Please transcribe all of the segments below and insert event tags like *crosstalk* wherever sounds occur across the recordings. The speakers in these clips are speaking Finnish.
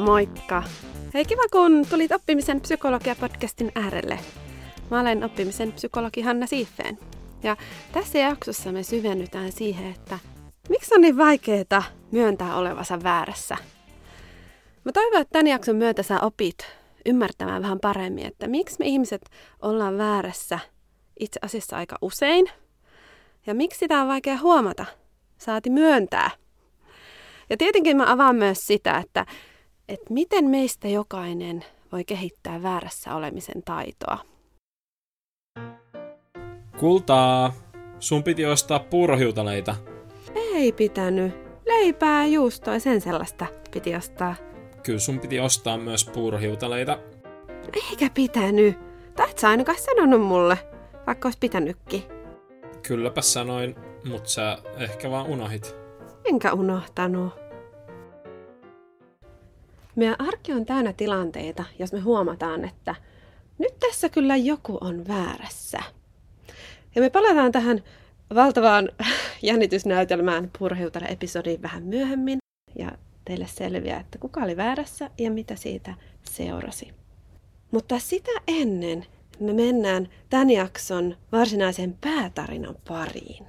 Moikka! Hei kiva kun tulit oppimisen psykologia-podcastin äärelle. Mä olen oppimisen psykologi Hanna Siiffeen. Ja tässä jaksossa me syvennytään siihen, että miksi on niin vaikeaa myöntää olevansa väärässä. Mä toivon, että tämän jakson myötä sä opit ymmärtämään vähän paremmin, että miksi me ihmiset ollaan väärässä itse asiassa aika usein. Ja miksi sitä on vaikea huomata, saati myöntää. Ja tietenkin mä avaan myös sitä, että, että miten meistä jokainen voi kehittää väärässä olemisen taitoa. Kultaa, sun piti ostaa puurohiutaleita. Ei pitänyt. Leipää, juustoa ja sen sellaista piti ostaa. Kyllä sun piti ostaa myös puurohiutaleita. Eikä pitänyt. Tai et sä ainakaan sanonut mulle, vaikka olisi pitänytkin. Kylläpä sanoin, mut sä ehkä vaan unohit. Enkä unohtanut. Meidän arki on täynnä tilanteita, jos me huomataan, että nyt tässä kyllä joku on väärässä. Ja me palataan tähän valtavaan *laughs* jännitysnäytelmään purhiutale-episodiin vähän myöhemmin. Ja teille selviää, että kuka oli väärässä ja mitä siitä seurasi. Mutta sitä ennen me mennään tämän jakson varsinaisen päätarinan pariin.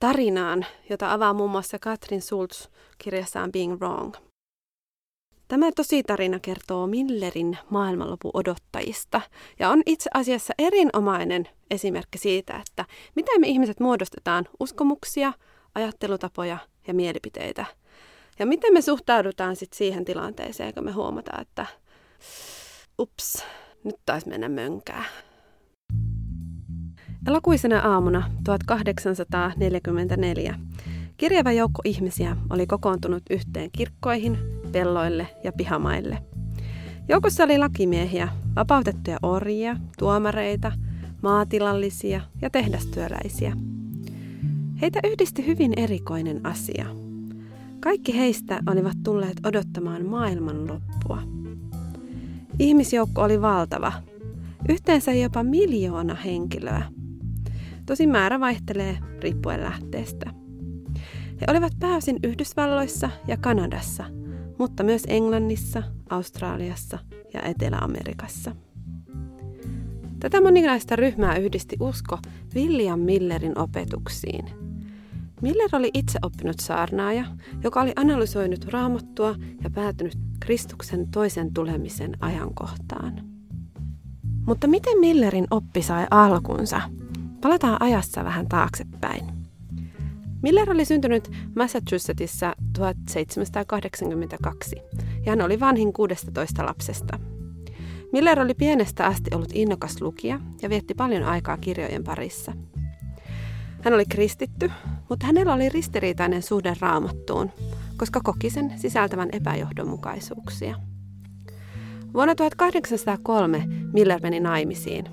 Tarinaan, jota avaa muun muassa Katrin Sultz kirjassaan Being Wrong. Tämä tositarina kertoo Millerin maailmanlopu odottajista ja on itse asiassa erinomainen esimerkki siitä, että miten me ihmiset muodostetaan uskomuksia, ajattelutapoja ja mielipiteitä. Ja miten me suhtaudutaan sitten siihen tilanteeseen, kun me huomataan, että ups, nyt taisi mennä mönkää. Elokuisena aamuna 1844 kirjava joukko ihmisiä oli kokoontunut yhteen kirkkoihin, pelloille ja pihamaille. Joukossa oli lakimiehiä, vapautettuja orjia, tuomareita, maatilallisia ja tehdastyöläisiä. Heitä yhdisti hyvin erikoinen asia. Kaikki heistä olivat tulleet odottamaan maailman loppua. Ihmisjoukko oli valtava, yhteensä jopa miljoona henkilöä. Tosin määrä vaihtelee riippuen lähteestä. He olivat pääosin Yhdysvalloissa ja Kanadassa, mutta myös Englannissa, Australiassa ja Etelä-Amerikassa. Tätä moninaista ryhmää yhdisti usko William Millerin opetuksiin. Miller oli itse oppinut saarnaaja, joka oli analysoinut raamattua ja päätynyt Kristuksen toisen tulemisen ajankohtaan. Mutta miten Millerin oppi sai alkunsa? Palataan ajassa vähän taaksepäin. Miller oli syntynyt Massachusettsissa 1782 ja hän oli vanhin 16 lapsesta. Miller oli pienestä asti ollut innokas lukija ja vietti paljon aikaa kirjojen parissa. Hän oli kristitty, mutta hänellä oli ristiriitainen suhde raamattuun, koska koki sen sisältävän epäjohdonmukaisuuksia. Vuonna 1803 Miller meni naimisiin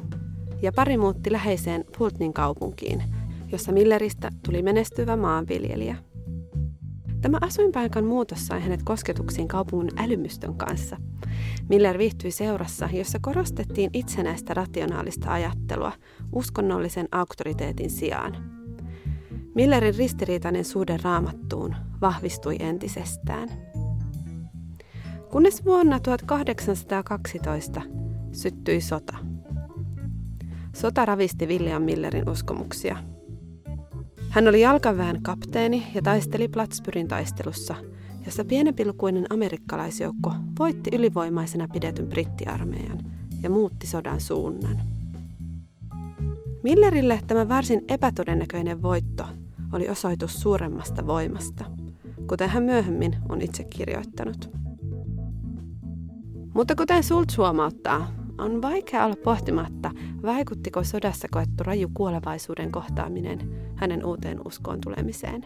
ja pari muutti läheiseen Fultnin kaupunkiin, jossa Milleristä tuli menestyvä maanviljelijä. Tämä asuinpaikan muutos sai hänet kosketuksiin kaupungin älymystön kanssa. Miller viihtyi seurassa, jossa korostettiin itsenäistä rationaalista ajattelua uskonnollisen auktoriteetin sijaan. Millerin ristiriitainen suhde raamattuun vahvistui entisestään. Kunnes vuonna 1812 syttyi sota. Sota ravisti William Millerin uskomuksia. Hän oli jalkaväen kapteeni ja taisteli Plattsburghin taistelussa, jossa pienepilkuinen amerikkalaisjoukko voitti ylivoimaisena pidetyn brittiarmeijan ja muutti sodan suunnan. Millerille tämä varsin epätodennäköinen voitto oli osoitus suuremmasta voimasta, kuten hän myöhemmin on itse kirjoittanut. Mutta kuten Sultz huomauttaa, on vaikea olla pohtimatta, vaikuttiko sodassa koettu raju kuolevaisuuden kohtaaminen hänen uuteen uskoon tulemiseen.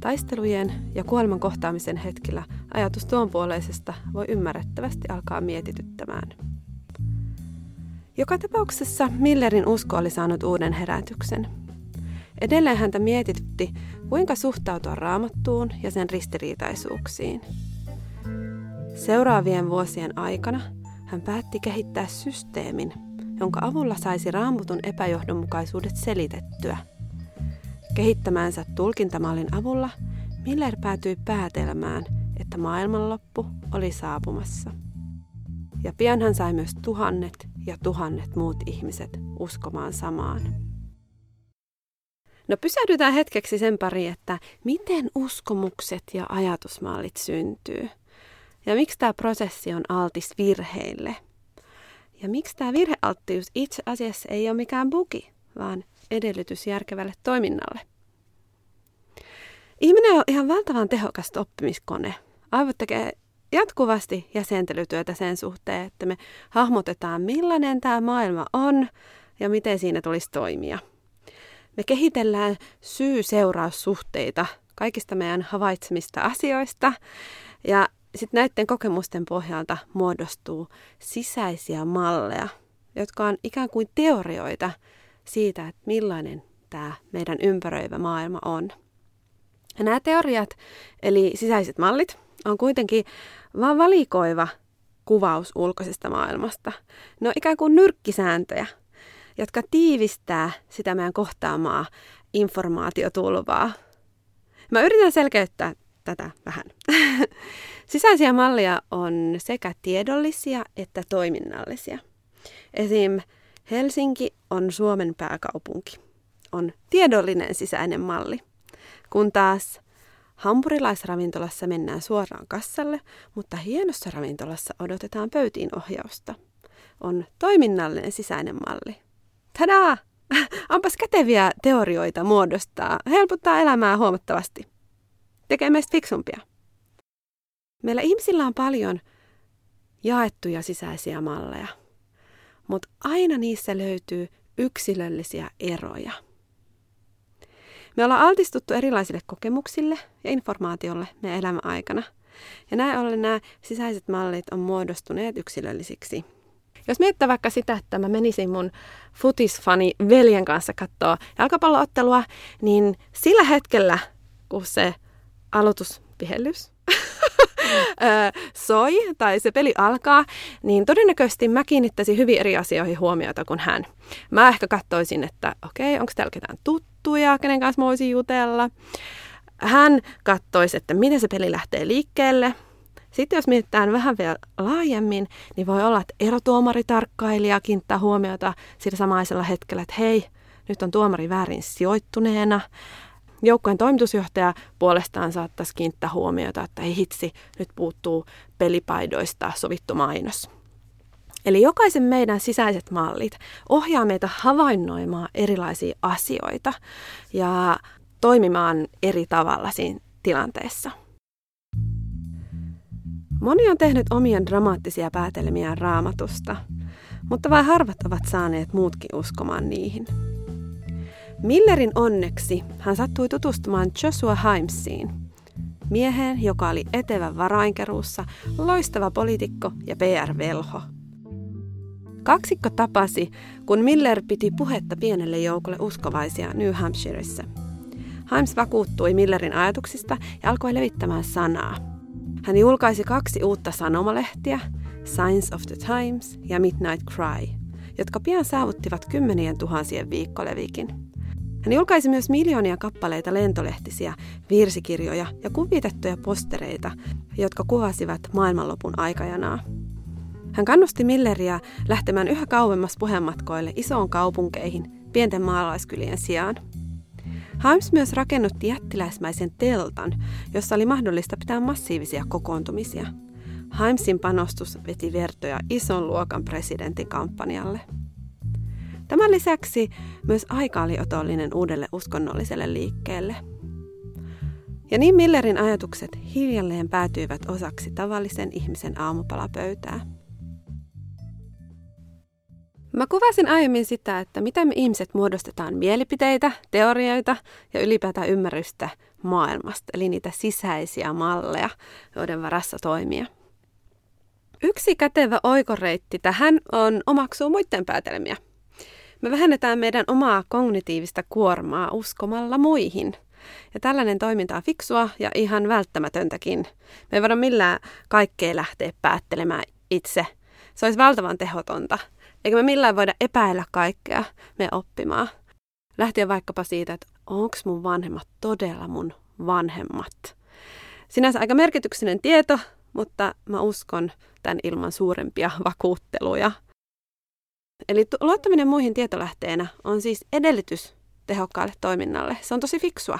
Taistelujen ja kuoleman kohtaamisen hetkellä ajatus tuonpuoleisesta voi ymmärrettävästi alkaa mietityttämään. Joka tapauksessa Millerin usko oli saanut uuden herätyksen. Edelleen häntä mietitytti, kuinka suhtautua raamattuun ja sen ristiriitaisuuksiin. Seuraavien vuosien aikana hän päätti kehittää systeemin, jonka avulla saisi raamutun epäjohdonmukaisuudet selitettyä. Kehittämänsä tulkintamallin avulla Miller päätyi päätelmään, että maailmanloppu oli saapumassa. Ja pian hän sai myös tuhannet ja tuhannet muut ihmiset uskomaan samaan. No pysähdytään hetkeksi sen pari, että miten uskomukset ja ajatusmallit syntyy. Ja miksi tämä prosessi on altis virheille. Ja miksi tämä virhealttius itse asiassa ei ole mikään bugi, vaan edellytys järkevälle toiminnalle. Ihminen on ihan valtavan tehokas oppimiskone. Aivot tekee jatkuvasti jäsentelytyötä sen suhteen, että me hahmotetaan millainen tämä maailma on ja miten siinä tulisi toimia. Me kehitellään syy-seuraussuhteita kaikista meidän havaitsemista asioista ja sitten näiden kokemusten pohjalta muodostuu sisäisiä malleja, jotka on ikään kuin teorioita siitä, että millainen tämä meidän ympäröivä maailma on. Ja nämä teoriat, eli sisäiset mallit, on kuitenkin vain valikoiva kuvaus ulkoisesta maailmasta. Ne on ikään kuin nyrkkisääntöjä, jotka tiivistää sitä meidän kohtaamaa informaatiotulvaa. Mä yritän selkeyttää tätä vähän. *laughs* Sisäisiä mallia on sekä tiedollisia että toiminnallisia. Esim. Helsinki on Suomen pääkaupunki. On tiedollinen sisäinen malli, kun taas hampurilaisravintolassa mennään suoraan kassalle, mutta hienossa ravintolassa odotetaan pöytiin ohjausta. On toiminnallinen sisäinen malli. Tadaa! *laughs* Onpas käteviä teorioita muodostaa. Helpottaa elämää huomattavasti. Tekee meistä fiksumpia. Meillä ihmisillä on paljon jaettuja sisäisiä malleja, mutta aina niissä löytyy yksilöllisiä eroja. Me ollaan altistuttu erilaisille kokemuksille ja informaatiolle meidän elämän aikana. Ja näin ollen nämä sisäiset mallit on muodostuneet yksilöllisiksi. Jos miettii vaikka sitä, että mä menisin mun futisfani veljen kanssa katsoa jalkapalloottelua, niin sillä hetkellä, kun se aloituspihellys *laughs* soi tai se peli alkaa, niin todennäköisesti mä kiinnittäisin hyvin eri asioihin huomiota kuin hän. Mä ehkä katsoisin, että okei, okay, onko täällä ketään tuttuja, kenen kanssa mä voisin jutella. Hän katsoisi, että miten se peli lähtee liikkeelle. Sitten jos mietitään vähän vielä laajemmin, niin voi olla, että erotuomaritarkkailija kiinnittää huomiota sillä samaisella hetkellä, että hei, nyt on tuomari väärin sijoittuneena. Joukkojen toimitusjohtaja puolestaan saattaisi kiinnittää huomiota, että ei hitsi, nyt puuttuu pelipaidoista sovittu mainos. Eli jokaisen meidän sisäiset mallit ohjaa meitä havainnoimaan erilaisia asioita ja toimimaan eri tavalla siinä tilanteessa. Moni on tehnyt omia dramaattisia päätelmiä raamatusta, mutta vain harvat ovat saaneet muutkin uskomaan niihin. Millerin onneksi hän sattui tutustumaan Joshua Haimsiin, mieheen, joka oli etevä varainkeruussa, loistava poliitikko ja PR-velho. Kaksikko tapasi, kun Miller piti puhetta pienelle joukolle uskovaisia New Hampshireissa. Himes vakuuttui Millerin ajatuksista ja alkoi levittämään sanaa. Hän julkaisi kaksi uutta sanomalehtiä, Signs of the Times ja Midnight Cry, jotka pian saavuttivat kymmenien tuhansien viikkolevikin. Hän julkaisi myös miljoonia kappaleita lentolehtisiä, virsikirjoja ja kuvitettuja postereita, jotka kuvasivat maailmanlopun aikajanaa. Hän kannusti Milleriä lähtemään yhä kauemmas puhematkoille isoon kaupunkeihin pienten maalaiskylien sijaan. Himes myös rakennutti jättiläismäisen teltan, jossa oli mahdollista pitää massiivisia kokoontumisia. Himesin panostus veti vertoja ison luokan presidentin kampanjalle. Tämän lisäksi myös aika oli otollinen uudelle uskonnolliselle liikkeelle. Ja niin Millerin ajatukset hiljalleen päätyivät osaksi tavallisen ihmisen aamupalapöytää. Mä kuvasin aiemmin sitä, että miten me ihmiset muodostetaan mielipiteitä, teorioita ja ylipäätään ymmärrystä maailmasta, eli niitä sisäisiä malleja, joiden varassa toimia. Yksi kätevä oikoreitti tähän on omaksua muiden päätelmiä – me vähennetään meidän omaa kognitiivista kuormaa uskomalla muihin. Ja tällainen toiminta on fiksua ja ihan välttämätöntäkin. Me ei voida millään kaikkea lähteä päättelemään itse. Se olisi valtavan tehotonta. Eikä me millään voida epäillä kaikkea me oppimaan. Lähtien vaikkapa siitä, että onko mun vanhemmat todella mun vanhemmat. Sinänsä aika merkityksinen tieto, mutta mä uskon tämän ilman suurempia vakuutteluja. Eli luottaminen muihin tietolähteenä on siis edellytys tehokkaalle toiminnalle. Se on tosi fiksua.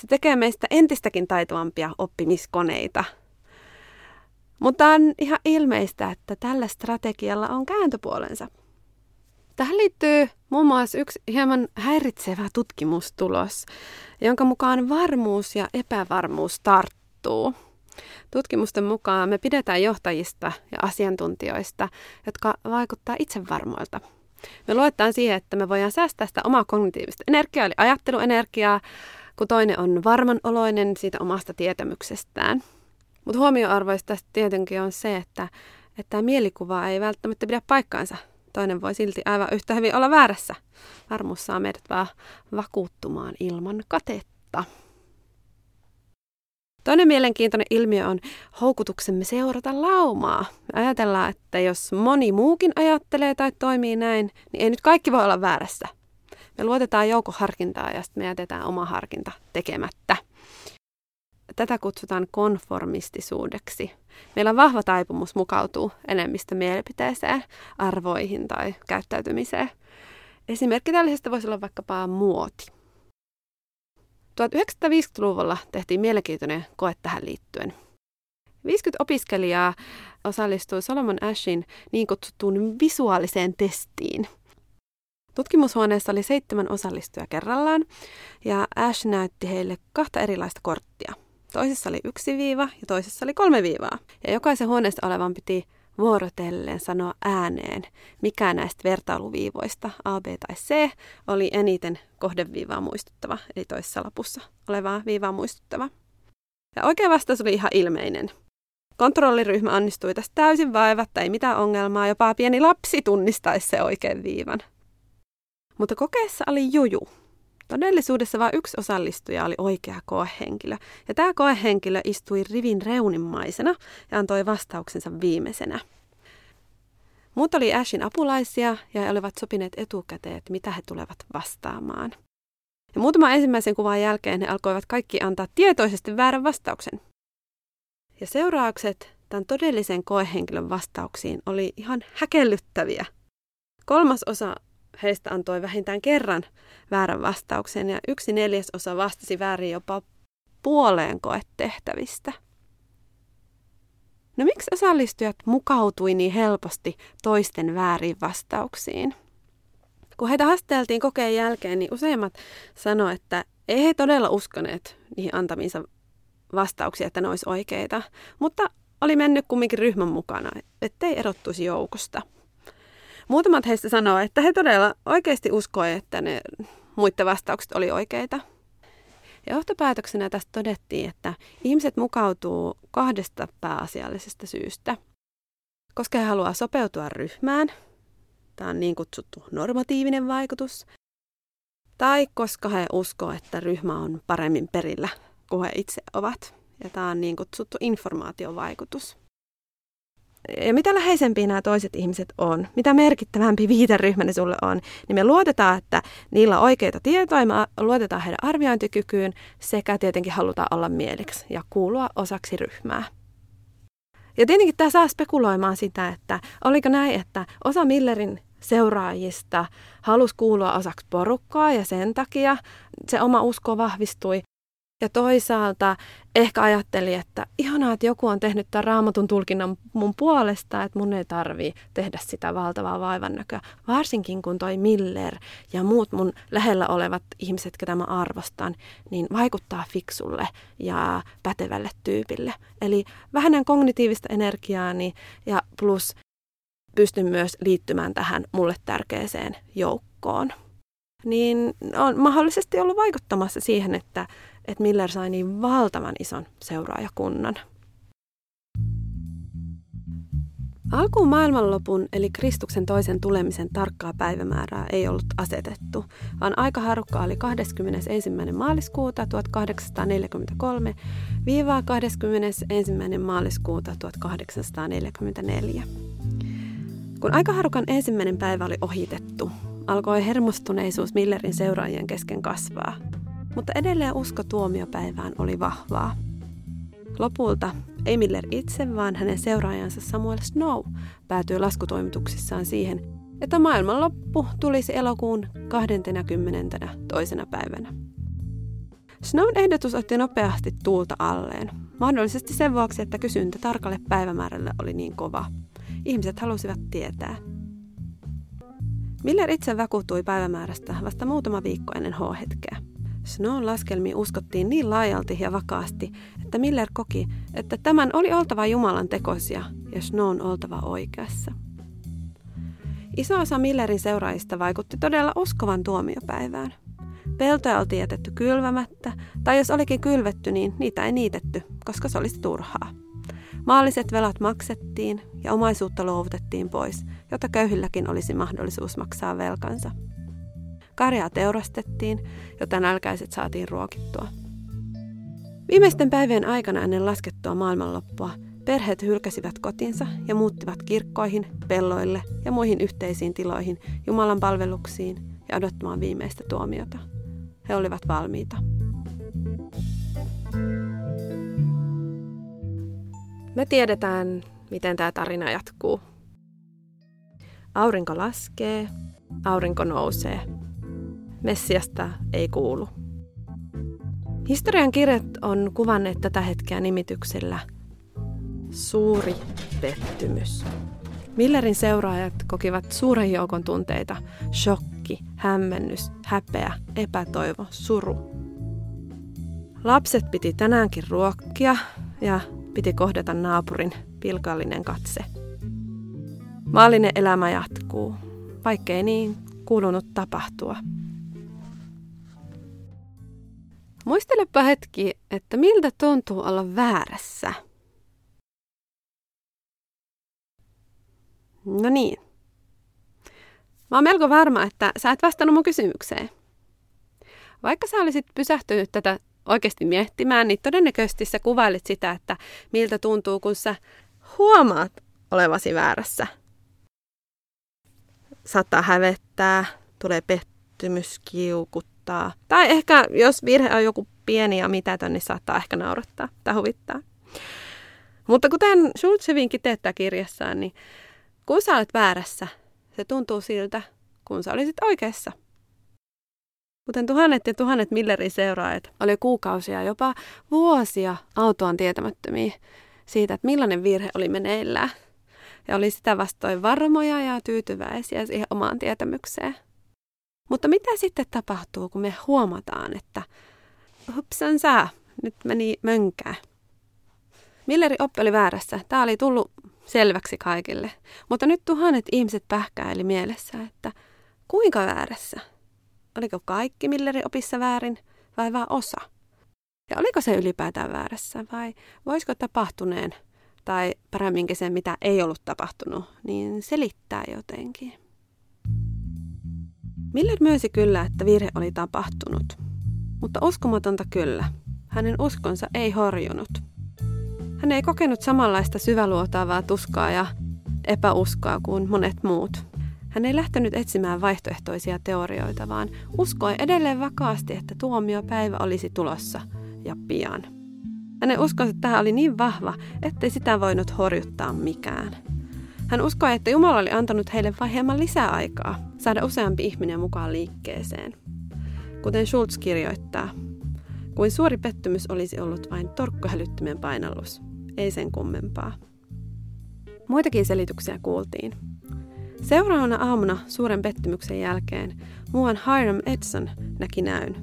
Se tekee meistä entistäkin taitavampia oppimiskoneita. Mutta on ihan ilmeistä, että tällä strategialla on kääntöpuolensa. Tähän liittyy muun muassa yksi hieman häiritsevä tutkimustulos, jonka mukaan varmuus ja epävarmuus tarttuu. Tutkimusten mukaan me pidetään johtajista ja asiantuntijoista, jotka vaikuttaa itsevarmoilta. Me luetaan siihen, että me voidaan säästää sitä omaa kognitiivista energiaa, eli ajatteluenergiaa, kun toinen on varman oloinen siitä omasta tietämyksestään. Mutta huomioarvoista tästä tietenkin on se, että, että tämä mielikuva ei välttämättä pidä paikkaansa. Toinen voi silti aivan yhtä hyvin olla väärässä. Varmuus saa meidät vaan vakuuttumaan ilman katetta. Toinen mielenkiintoinen ilmiö on houkutuksemme seurata laumaa. Me ajatellaan, että jos moni muukin ajattelee tai toimii näin, niin ei nyt kaikki voi olla väärässä. Me luotetaan joukoharkintaa ja sitten me jätetään oma harkinta tekemättä. Tätä kutsutaan konformistisuudeksi. Meillä on vahva taipumus mukautuu enemmistö mielipiteeseen, arvoihin tai käyttäytymiseen. Esimerkki tällaisesta voisi olla vaikkapa muoti. 1950-luvulla tehtiin mielenkiintoinen koe tähän liittyen. 50 opiskelijaa osallistui Solomon Ashin niin kutsuttuun visuaaliseen testiin. Tutkimushuoneessa oli seitsemän osallistujaa kerrallaan ja Ash näytti heille kahta erilaista korttia. Toisessa oli yksi viiva ja toisessa oli kolme viivaa. Ja jokaisen huoneessa olevan piti vuorotellen sanoa ääneen, mikä näistä vertailuviivoista A, B tai C oli eniten kohdeviivaa muistuttava, eli toisessa lapussa olevaa viivaa muistuttava. Ja oikea vastaus oli ihan ilmeinen. Kontrolliryhmä onnistui tästä täysin vaivatta, ei mitään ongelmaa, jopa pieni lapsi tunnistaisi se oikean viivan. Mutta kokeessa oli juju. Todellisuudessa vain yksi osallistuja oli oikea koehenkilö, ja tämä koehenkilö istui rivin reunimmaisena ja antoi vastauksensa viimeisenä. Muut oli Ashin apulaisia ja he olivat sopineet etukäteen, että mitä he tulevat vastaamaan. Ja muutaman ensimmäisen kuvan jälkeen he alkoivat kaikki antaa tietoisesti väärän vastauksen. Ja seuraukset tämän todellisen koehenkilön vastauksiin oli ihan häkellyttäviä. Kolmas osa heistä antoi vähintään kerran väärän vastauksen ja yksi neljäsosa vastasi väärin jopa puoleen koetehtävistä. No miksi osallistujat mukautui niin helposti toisten väärin vastauksiin? Kun heitä haasteltiin kokeen jälkeen, niin useimmat sanoivat, että ei he todella uskoneet niihin antamiinsa vastauksia, että ne olisi oikeita, mutta oli mennyt kumminkin ryhmän mukana, ettei erottuisi joukosta – Muutamat heistä sanoo, että he todella oikeasti uskoivat, että ne muiden vastaukset oli oikeita. Ja johtopäätöksenä tästä todettiin, että ihmiset mukautuu kahdesta pääasiallisesta syystä. Koska he haluaa sopeutua ryhmään, tämä on niin kutsuttu normatiivinen vaikutus, tai koska he uskoo, että ryhmä on paremmin perillä kuin he itse ovat. Ja tämä on niin kutsuttu informaatiovaikutus ja mitä läheisempiä nämä toiset ihmiset on, mitä merkittävämpi *laughs* viiteryhmä ne sulle on, niin me luotetaan, että niillä on oikeita tietoa ja me luotetaan heidän arviointikykyyn sekä tietenkin halutaan olla mieliksi ja kuulua osaksi ryhmää. Ja tietenkin tämä saa spekuloimaan sitä, että oliko näin, että osa Millerin seuraajista halusi kuulua osaksi porukkaa ja sen takia se oma usko vahvistui, ja toisaalta ehkä ajatteli, että ihanaa, että joku on tehnyt tämän raamatun tulkinnan mun puolesta, että mun ei tarvii tehdä sitä valtavaa vaivannäköä. Varsinkin kun toi Miller ja muut mun lähellä olevat ihmiset, ketä mä arvostan, niin vaikuttaa fiksulle ja pätevälle tyypille. Eli vähennän kognitiivista energiaani ja plus pystyn myös liittymään tähän mulle tärkeäseen joukkoon. Niin on mahdollisesti ollut vaikuttamassa siihen, että että Miller sai niin valtavan ison seuraajakunnan. Alkuun maailmanlopun eli Kristuksen toisen tulemisen tarkkaa päivämäärää ei ollut asetettu, vaan aikaharukka oli 21. maaliskuuta 1843 viivaa 21. maaliskuuta 1844. Kun aikaharukan ensimmäinen päivä oli ohitettu, alkoi hermostuneisuus Millerin seuraajien kesken kasvaa – mutta edelleen usko tuomiopäivään oli vahvaa. Lopulta ei Miller itse, vaan hänen seuraajansa Samuel Snow päätyi laskutoimituksissaan siihen, että maailmanloppu tulisi elokuun 20. toisena päivänä. Snown ehdotus otti nopeasti tuulta alleen, mahdollisesti sen vuoksi, että kysyntä tarkalle päivämäärälle oli niin kova. Ihmiset halusivat tietää. Miller itse vakuuttui päivämäärästä vasta muutama viikko ennen H-hetkeä. Snown laskelmi uskottiin niin laajalti ja vakaasti, että Miller koki, että tämän oli oltava Jumalan tekosia ja Snown oltava oikeassa. Iso osa Millerin seuraajista vaikutti todella uskovan tuomiopäivään. Peltoja oltiin jätetty kylvämättä, tai jos olikin kylvetty, niin niitä ei niitetty, koska se olisi turhaa. Maalliset velat maksettiin ja omaisuutta luovutettiin pois, jotta köyhilläkin olisi mahdollisuus maksaa velkansa. Karjaa teurastettiin, jotta nälkäiset saatiin ruokittua. Viimeisten päivien aikana ennen laskettua maailmanloppua perheet hylkäsivät kotinsa ja muuttivat kirkkoihin, pelloille ja muihin yhteisiin tiloihin Jumalan palveluksiin ja odottamaan viimeistä tuomiota. He olivat valmiita. Me tiedetään, miten tämä tarina jatkuu. Aurinko laskee, aurinko nousee. Messiasta ei kuulu. Historian kirjat on kuvanneet tätä hetkeä nimityksellä Suuri pettymys. Millerin seuraajat kokivat suuren joukon tunteita, shokki, hämmennys, häpeä, epätoivo, suru. Lapset piti tänäänkin ruokkia ja piti kohdata naapurin pilkallinen katse. Maallinen elämä jatkuu, vaikkei niin kuulunut tapahtua. Muistelepa hetki, että miltä tuntuu olla väärässä. No niin. Mä oon melko varma, että sä et vastannut mun kysymykseen. Vaikka sä olisit pysähtynyt tätä oikeasti miettimään, niin todennäköisesti sä kuvailit sitä, että miltä tuntuu, kun sä huomaat olevasi väärässä. Saattaa hävettää, tulee pettymys, kiukuttaa. Tai ehkä jos virhe on joku pieni ja mitätön, niin saattaa ehkä naurattaa tai huvittaa. Mutta kuten Schultz hyvinkin teettää kirjassaan, niin kun sä olet väärässä, se tuntuu siltä, kun sä olisit oikeassa. Kuten tuhannet ja tuhannet Millerin seuraajat oli kuukausia, jopa vuosia autoaan tietämättömiä siitä, että millainen virhe oli meneillään. Ja oli sitä vastoin varmoja ja tyytyväisiä siihen omaan tietämykseen. Mutta mitä sitten tapahtuu, kun me huomataan, että hupsan sää, nyt meni mönkää. Milleri oppi oli väärässä. Tämä oli tullut selväksi kaikille. Mutta nyt tuhannet ihmiset pähkäili mielessä, että kuinka väärässä? Oliko kaikki Milleri opissa väärin vai vain osa? Ja oliko se ylipäätään väärässä vai voisiko tapahtuneen, tai paremminkin se mitä ei ollut tapahtunut, niin selittää jotenkin? Miller myönsi kyllä, että virhe oli tapahtunut. Mutta uskomatonta kyllä, hänen uskonsa ei horjunut. Hän ei kokenut samanlaista syväluotaavaa tuskaa ja epäuskoa kuin monet muut. Hän ei lähtenyt etsimään vaihtoehtoisia teorioita, vaan uskoi edelleen vakaasti, että tuomiopäivä olisi tulossa ja pian. Hänen uskonsa tähän oli niin vahva, ettei sitä voinut horjuttaa mikään. Hän uskoi, että Jumala oli antanut heille vain hieman lisää aikaa saada useampi ihminen mukaan liikkeeseen. Kuten Schultz kirjoittaa, kuin suuri pettymys olisi ollut vain torkkohälyttimen painallus, ei sen kummempaa. Muitakin selityksiä kuultiin. Seuraavana aamuna suuren pettymyksen jälkeen muuan Hiram Edson näki näyn.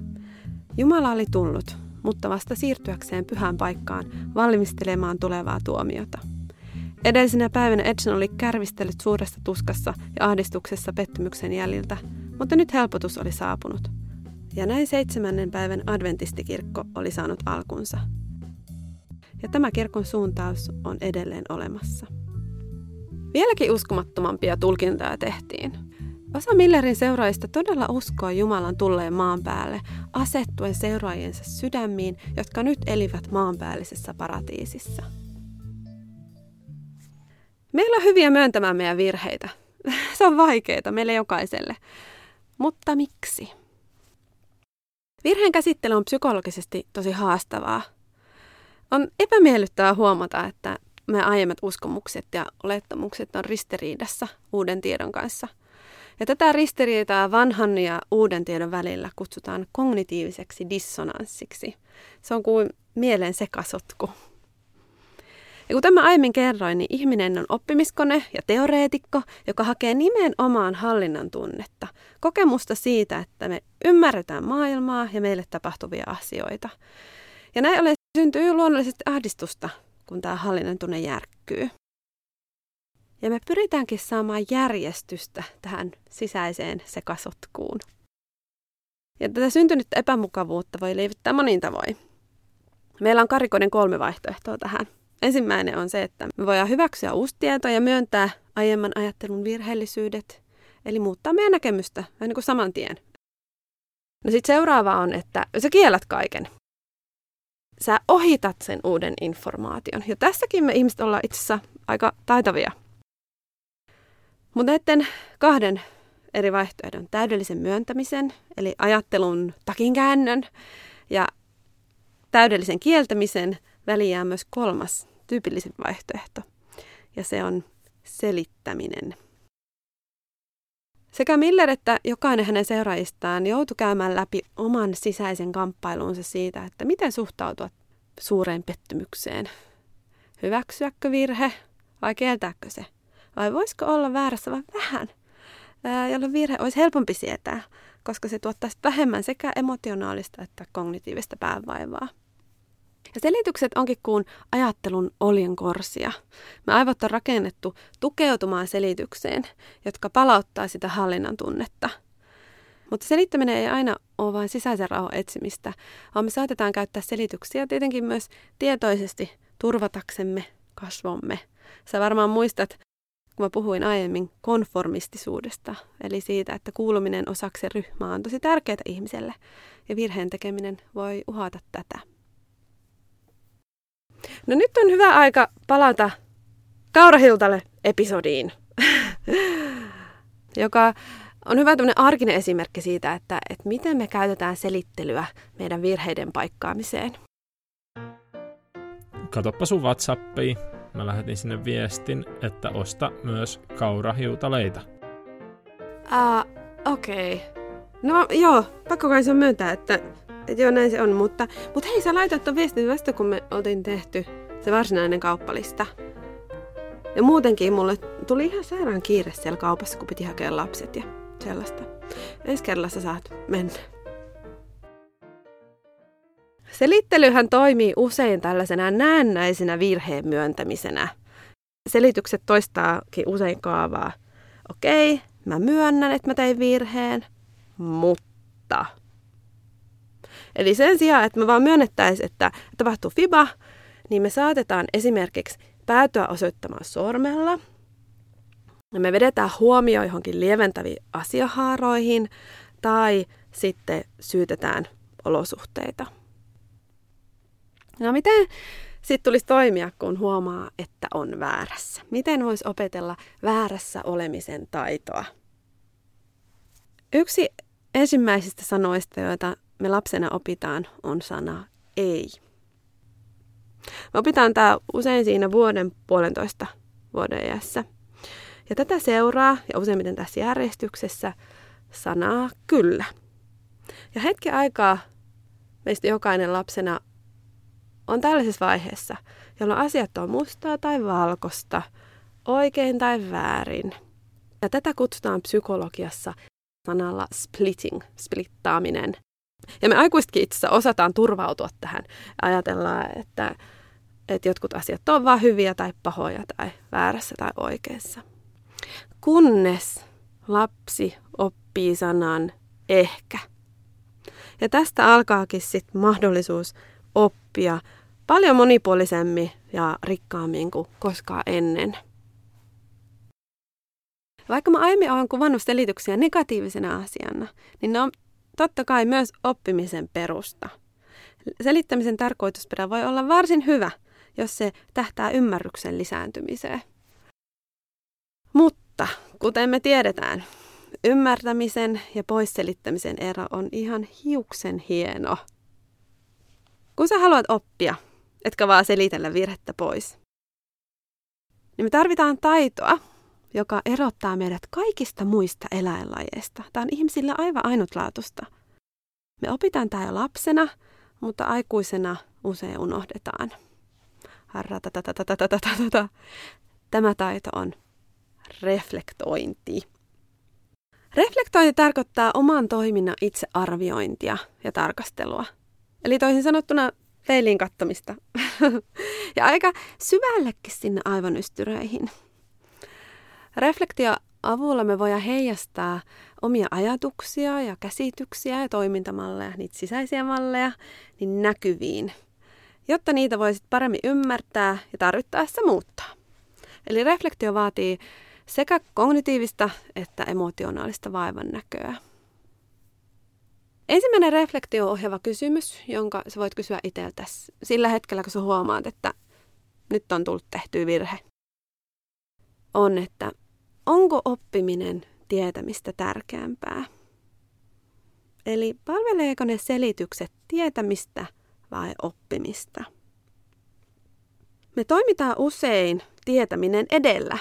Jumala oli tullut, mutta vasta siirtyäkseen pyhään paikkaan valmistelemaan tulevaa tuomiota. Edellisenä päivänä Edson oli kärvistellyt suuressa tuskassa ja ahdistuksessa pettymyksen jäljiltä, mutta nyt helpotus oli saapunut. Ja näin seitsemännen päivän adventistikirkko oli saanut alkunsa. Ja tämä kirkon suuntaus on edelleen olemassa. Vieläkin uskomattomampia tulkintoja tehtiin. Osa Millerin seuraajista todella uskoi Jumalan tulleen maan päälle, asettuen seuraajiensa sydämiin, jotka nyt elivät maanpäällisessä paratiisissa. Meillä on hyviä myöntämään meidän virheitä. *laughs* Se on vaikeaa meille jokaiselle. Mutta miksi? Virheen käsittely on psykologisesti tosi haastavaa. On epämiellyttävää huomata, että me aiemmat uskomukset ja olettamukset on ristiriidassa uuden tiedon kanssa. Ja tätä ristiriitaa vanhan ja uuden tiedon välillä kutsutaan kognitiiviseksi dissonanssiksi. Se on kuin mielen sekasotku. Ja kuten mä aiemmin kerroin, niin ihminen on oppimiskone ja teoreetikko, joka hakee nimenomaan hallinnan tunnetta, kokemusta siitä, että me ymmärretään maailmaa ja meille tapahtuvia asioita. Ja näin ollen syntyy luonnollisesti ahdistusta, kun tämä hallinnan tunne järkkyy. Ja me pyritäänkin saamaan järjestystä tähän sisäiseen sekasotkuun. Ja tätä syntynyttä epämukavuutta voi lievittää monin tavoin. Meillä on karikoiden kolme vaihtoehtoa tähän. Ensimmäinen on se, että me voidaan hyväksyä uusi tieto ja myöntää aiemman ajattelun virheellisyydet, eli muuttaa meidän näkemystä vähän niin kuin saman tien. No sitten seuraava on, että sä kiellät kaiken. Sä ohitat sen uuden informaation. Ja tässäkin me ihmiset ollaan itse asiassa aika taitavia. Mutta näiden kahden eri vaihtoehdon, täydellisen myöntämisen, eli ajattelun takinkäännön, ja täydellisen kieltämisen väliin jää myös kolmas tyypillisin vaihtoehto, ja se on selittäminen. Sekä Miller että jokainen hänen seuraajistaan joutui käymään läpi oman sisäisen kamppailunsa siitä, että miten suhtautua suureen pettymykseen. Hyväksyäkö virhe vai kieltääkö se? Vai voisiko olla väärässä vain vähän, jolloin virhe olisi helpompi sietää, koska se tuottaisi vähemmän sekä emotionaalista että kognitiivista päävaivaa. Ja selitykset onkin kuin ajattelun oljenkorsia. Me aivot on rakennettu tukeutumaan selitykseen, jotka palauttaa sitä hallinnan tunnetta. Mutta selittäminen ei aina ole vain sisäisen rauhan etsimistä, vaan me saatetaan käyttää selityksiä tietenkin myös tietoisesti turvataksemme kasvomme. Sä varmaan muistat, kun mä puhuin aiemmin konformistisuudesta, eli siitä, että kuuluminen osaksi ryhmää on tosi tärkeää ihmiselle, ja virheen tekeminen voi uhata tätä. No nyt on hyvä aika palata Kaurahiltalle episodiin, *laughs* joka on hyvä tämmöinen arkinen esimerkki siitä, että, että miten me käytetään selittelyä meidän virheiden paikkaamiseen. Katoppa sun Whatsappia. Mä lähetin sinne viestin, että osta myös kaurahiutaleita. Ah, uh, okei. Okay. No joo, pakko kai se myöntää, että joo, näin se on, mutta, mutta hei, sä laitat tuon viestin vasta, kun me oltiin tehty se varsinainen kauppalista. Ja muutenkin mulle tuli ihan sairaan kiire siellä kaupassa, kun piti hakea lapset ja sellaista. Ensi kerralla sä saat mennä. Selittelyhän toimii usein tällaisena näennäisenä virheen myöntämisenä. Selitykset toistaakin usein kaavaa. Okei, mä myönnän, että mä tein virheen, mutta Eli sen sijaan, että me vaan myönnettäisiin, että tapahtuu FIBA, niin me saatetaan esimerkiksi päätyä osoittamaan sormella. Ja me vedetään huomio johonkin lieventäviin asiahaaroihin tai sitten syytetään olosuhteita. No miten sitten tulisi toimia, kun huomaa, että on väärässä? Miten voisi opetella väärässä olemisen taitoa? Yksi ensimmäisistä sanoista, joita me lapsena opitaan, on sana ei. Me opitaan tämä usein siinä vuoden puolentoista vuoden iässä. Ja tätä seuraa, ja useimmiten tässä järjestyksessä, sanaa kyllä. Ja hetki aikaa meistä jokainen lapsena on tällaisessa vaiheessa, jolloin asiat on mustaa tai valkosta, oikein tai väärin. Ja tätä kutsutaan psykologiassa sanalla splitting, splittaaminen. Ja me aikuisetkin itse osataan turvautua tähän. Ajatellaan, että, että jotkut asiat on vain hyviä tai pahoja tai väärässä tai oikeassa. Kunnes lapsi oppii sanan ehkä. Ja tästä alkaakin sitten mahdollisuus oppia paljon monipuolisemmin ja rikkaammin kuin koskaan ennen. Vaikka mä aiemmin olen kuvannut selityksiä negatiivisena asiana, niin ne on totta kai myös oppimisen perusta. Selittämisen tarkoitusperä voi olla varsin hyvä, jos se tähtää ymmärryksen lisääntymiseen. Mutta, kuten me tiedetään, ymmärtämisen ja poisselittämisen ero on ihan hiuksen hieno. Kun sä haluat oppia, etkä vaan selitellä virhettä pois. Niin me tarvitaan taitoa, joka erottaa meidät kaikista muista eläinlajeista. Tämä on ihmisillä aivan ainutlaatusta. Me opitaan tämä jo lapsena, mutta aikuisena usein unohdetaan. Tämä taito on reflektointi. Reflektointi tarkoittaa oman toiminnan itsearviointia ja tarkastelua. Eli toisin sanottuna peiliin kattomista. *laughs* ja aika syvällekin sinne aivonystyröihin. Reflektio avulla me voidaan heijastaa omia ajatuksia ja käsityksiä ja toimintamalleja, niitä sisäisiä malleja, niin näkyviin, jotta niitä voisit paremmin ymmärtää ja tarvittaessa muuttaa. Eli reflektio vaatii sekä kognitiivista että emotionaalista vaivan näköä. Ensimmäinen reflektio ohjava kysymys, jonka sä voit kysyä itseltäsi sillä hetkellä, kun sä huomaat, että nyt on tullut tehty virhe, on, että onko oppiminen tietämistä tärkeämpää? Eli palveleeko ne selitykset tietämistä vai oppimista? Me toimitaan usein tietäminen edellä.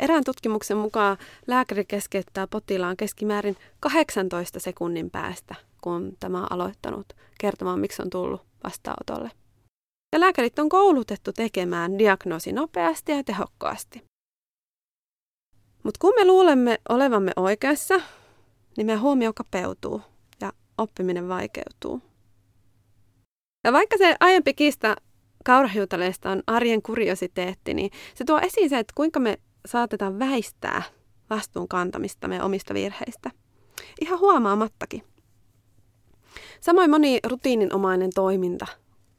Erään tutkimuksen mukaan lääkäri keskeyttää potilaan keskimäärin 18 sekunnin päästä, kun tämä on aloittanut kertomaan, miksi on tullut vastaanotolle. Ja lääkärit on koulutettu tekemään diagnoosi nopeasti ja tehokkaasti. Mutta kun me luulemme olevamme oikeassa, niin meidän huomio kapeutuu ja oppiminen vaikeutuu. Ja vaikka se aiempi kiista kaurahiutaleista on arjen kuriositeetti, niin se tuo esiin se, että kuinka me saatetaan väistää vastuun kantamista meidän omista virheistä. Ihan huomaamattakin. Samoin moni rutiininomainen toiminta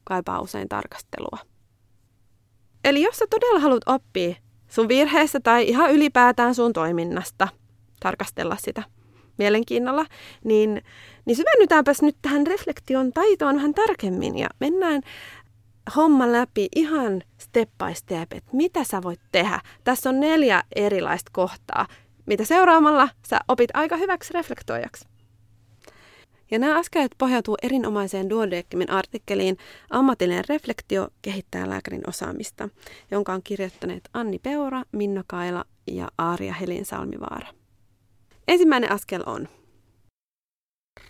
kaipaa usein tarkastelua. Eli jos sä todella haluat oppia sun virheestä tai ihan ylipäätään sun toiminnasta, tarkastella sitä mielenkiinnolla, niin, niin syvennytäänpäs nyt tähän reflektion taitoon vähän tarkemmin ja mennään homma läpi ihan step by step, että mitä sä voit tehdä. Tässä on neljä erilaista kohtaa, mitä seuraamalla sä opit aika hyväksi reflektoijaksi. Ja nämä askeleet pohjautuu erinomaiseen Duodeckimin artikkeliin Ammatillinen reflektio kehittää lääkärin osaamista, jonka on kirjoittaneet Anni Peura, Minna Kaila ja Aaria Helin Salmivaara. Ensimmäinen askel on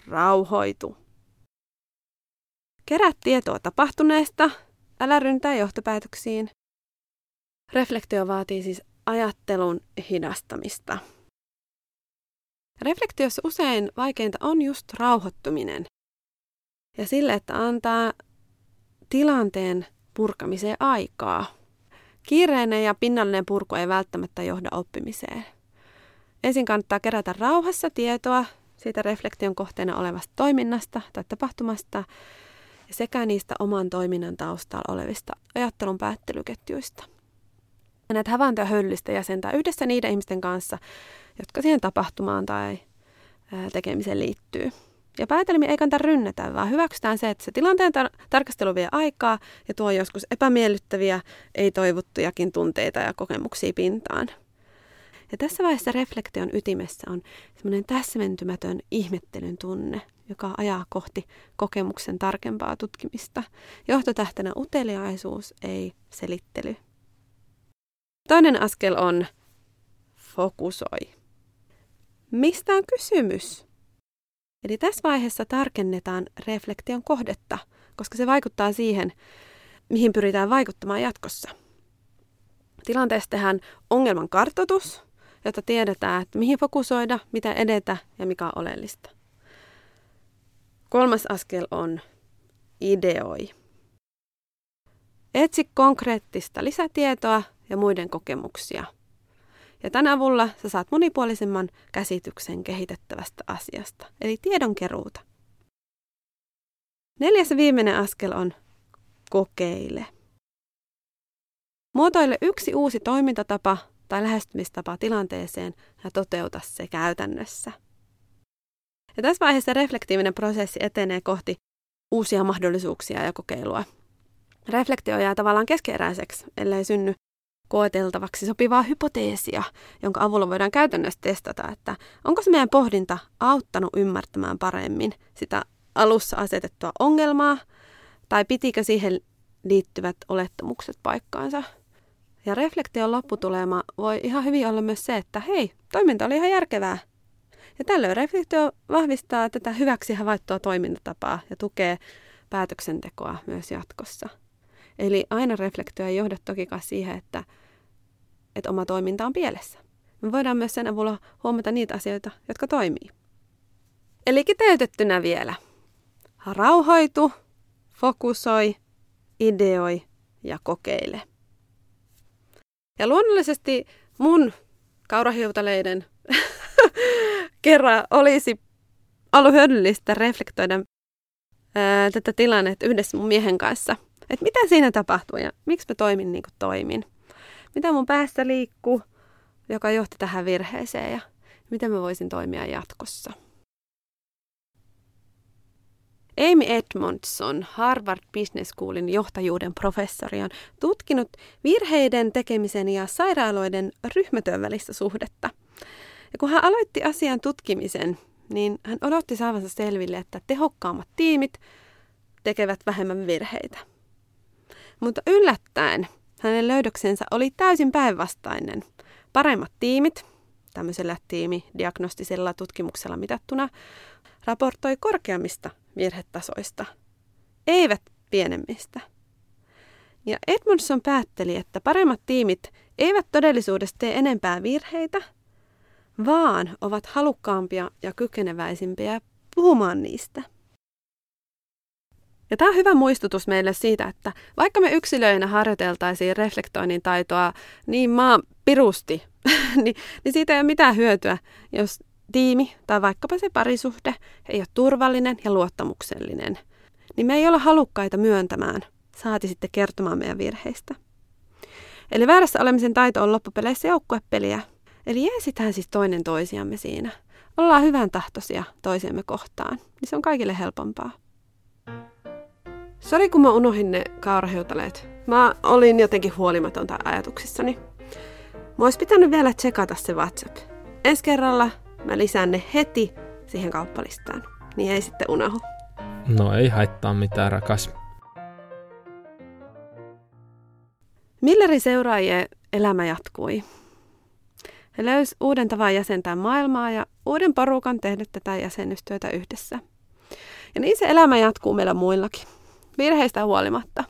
rauhoitu. Kerää tietoa tapahtuneesta, älä ryntää johtopäätöksiin. Reflektio vaatii siis ajattelun hidastamista. Reflektiossa usein vaikeinta on just rauhoittuminen. Ja sille, että antaa tilanteen purkamiseen aikaa. Kiireinen ja pinnallinen purku ei välttämättä johda oppimiseen. Ensin kannattaa kerätä rauhassa tietoa siitä reflektion kohteena olevasta toiminnasta tai tapahtumasta sekä niistä oman toiminnan taustalla olevista ajattelun päättelyketjuista. Näitä havaintoja höllistä jäsentää yhdessä niiden ihmisten kanssa, jotka siihen tapahtumaan tai tekemiseen liittyy. Ja päätelmiä ei kannata rynnätä, vaan hyväksytään se, että se tilanteen tar- tarkastelu vie aikaa ja tuo joskus epämiellyttäviä, ei-toivottujakin tunteita ja kokemuksia pintaan. Ja tässä vaiheessa reflektion ytimessä on semmoinen täsmentymätön ihmettelyn tunne, joka ajaa kohti kokemuksen tarkempaa tutkimista. Johtotähtenä uteliaisuus, ei selittely. Toinen askel on fokusoi. Mistä on kysymys? Eli tässä vaiheessa tarkennetaan reflektion kohdetta, koska se vaikuttaa siihen, mihin pyritään vaikuttamaan jatkossa. Tilanteessa tehdään ongelman kartoitus, jotta tiedetään, että mihin fokusoida, mitä edetä ja mikä on oleellista. Kolmas askel on ideoi. Etsi konkreettista lisätietoa ja muiden kokemuksia – ja tämän avulla sä saat monipuolisemman käsityksen kehitettävästä asiasta, eli tiedonkeruuta. Neljäs viimeinen askel on kokeile. Muotoile yksi uusi toimintatapa tai lähestymistapa tilanteeseen ja toteuta se käytännössä. Ja tässä vaiheessa reflektiivinen prosessi etenee kohti uusia mahdollisuuksia ja kokeilua. Reflektio jää tavallaan keskeeräiseksi, ellei synny koeteltavaksi sopivaa hypoteesia, jonka avulla voidaan käytännössä testata, että onko se meidän pohdinta auttanut ymmärtämään paremmin sitä alussa asetettua ongelmaa, tai pitikö siihen liittyvät olettamukset paikkaansa. Ja reflektion lopputulema voi ihan hyvin olla myös se, että hei, toiminta oli ihan järkevää. Ja tällöin reflektio vahvistaa tätä hyväksi havaittua toimintatapaa ja tukee päätöksentekoa myös jatkossa. Eli aina reflektio ei johda tokikaan siihen, että, että oma toiminta on pielessä. Me voidaan myös sen avulla huomata niitä asioita, jotka toimii. Eli kiteytettynä vielä. Rauhoitu, fokusoi, ideoi ja kokeile. Ja luonnollisesti mun kaurahiutaleiden *laughs* kerran olisi ollut hyödyllistä reflektoida ää, tätä tilannetta yhdessä mun miehen kanssa. Että mitä siinä tapahtuu ja miksi mä toimin niin kuin toimin. Mitä mun päässä liikkuu, joka johti tähän virheeseen ja miten mä voisin toimia jatkossa. Amy Edmondson, Harvard Business Schoolin johtajuuden professori, on tutkinut virheiden tekemisen ja sairaaloiden ryhmätyön välistä suhdetta. Ja kun hän aloitti asian tutkimisen, niin hän odotti saavansa selville, että tehokkaammat tiimit tekevät vähemmän virheitä. Mutta yllättäen hänen löydöksensä oli täysin päinvastainen. Paremmat tiimit, tämmöisellä tiimidiagnostisella tutkimuksella mitattuna, raportoi korkeammista virhetasoista, eivät pienemmistä. Ja Edmondson päätteli, että paremmat tiimit eivät todellisuudessa tee enempää virheitä, vaan ovat halukkaampia ja kykeneväisimpiä puhumaan niistä. Ja tämä on hyvä muistutus meille siitä, että vaikka me yksilöinä harjoiteltaisiin reflektoinnin taitoa niin maan pirusti, *laughs* niin, niin siitä ei ole mitään hyötyä, jos tiimi tai vaikkapa se parisuhde ei ole turvallinen ja luottamuksellinen, niin me ei olla halukkaita myöntämään, saati sitten kertomaan meidän virheistä. Eli väärässä olemisen taito on loppupeleissä joukkuepeliä. Eli jeesitään siis toinen toisiamme siinä. Ollaan hyvän tahtoisia toisiamme kohtaan, niin se on kaikille helpompaa. Sori kun mä unohin ne kaurahiutaleet. Mä olin jotenkin huolimatonta ajatuksissani. Mä ois pitänyt vielä tsekata se WhatsApp. Ensi kerralla Mä lisään ne heti siihen kauppalistaan, niin ei sitten unohu. No ei haittaa mitään, rakas. Millerin seuraajien elämä jatkui. He löysi uuden tavan jäsentää maailmaa ja uuden porukan tehdä tätä jäsennystyötä yhdessä. Ja niin se elämä jatkuu meillä muillakin, virheistä huolimatta.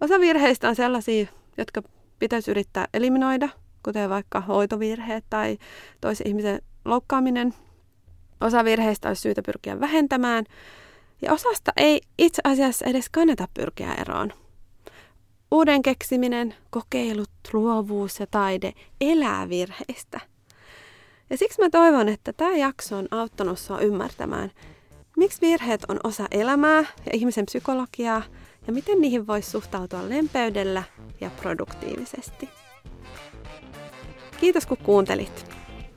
Osa virheistä on sellaisia, jotka pitäisi yrittää eliminoida, kuten vaikka hoitovirheet tai toisen ihmisen loukkaaminen. Osa virheistä olisi syytä pyrkiä vähentämään ja osasta ei itse asiassa edes kannata pyrkiä eroon. Uuden keksiminen, kokeilut, luovuus ja taide elää virheistä. Ja siksi mä toivon, että tämä jakso on auttanut sinua ymmärtämään, Miksi virheet on osa elämää ja ihmisen psykologiaa ja miten niihin voisi suhtautua lempeydellä ja produktiivisesti? Kiitos kun kuuntelit.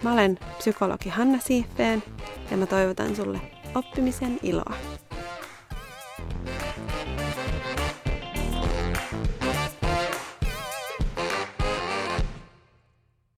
Mä olen psykologi Hanna Siifeen ja mä toivotan sulle oppimisen iloa.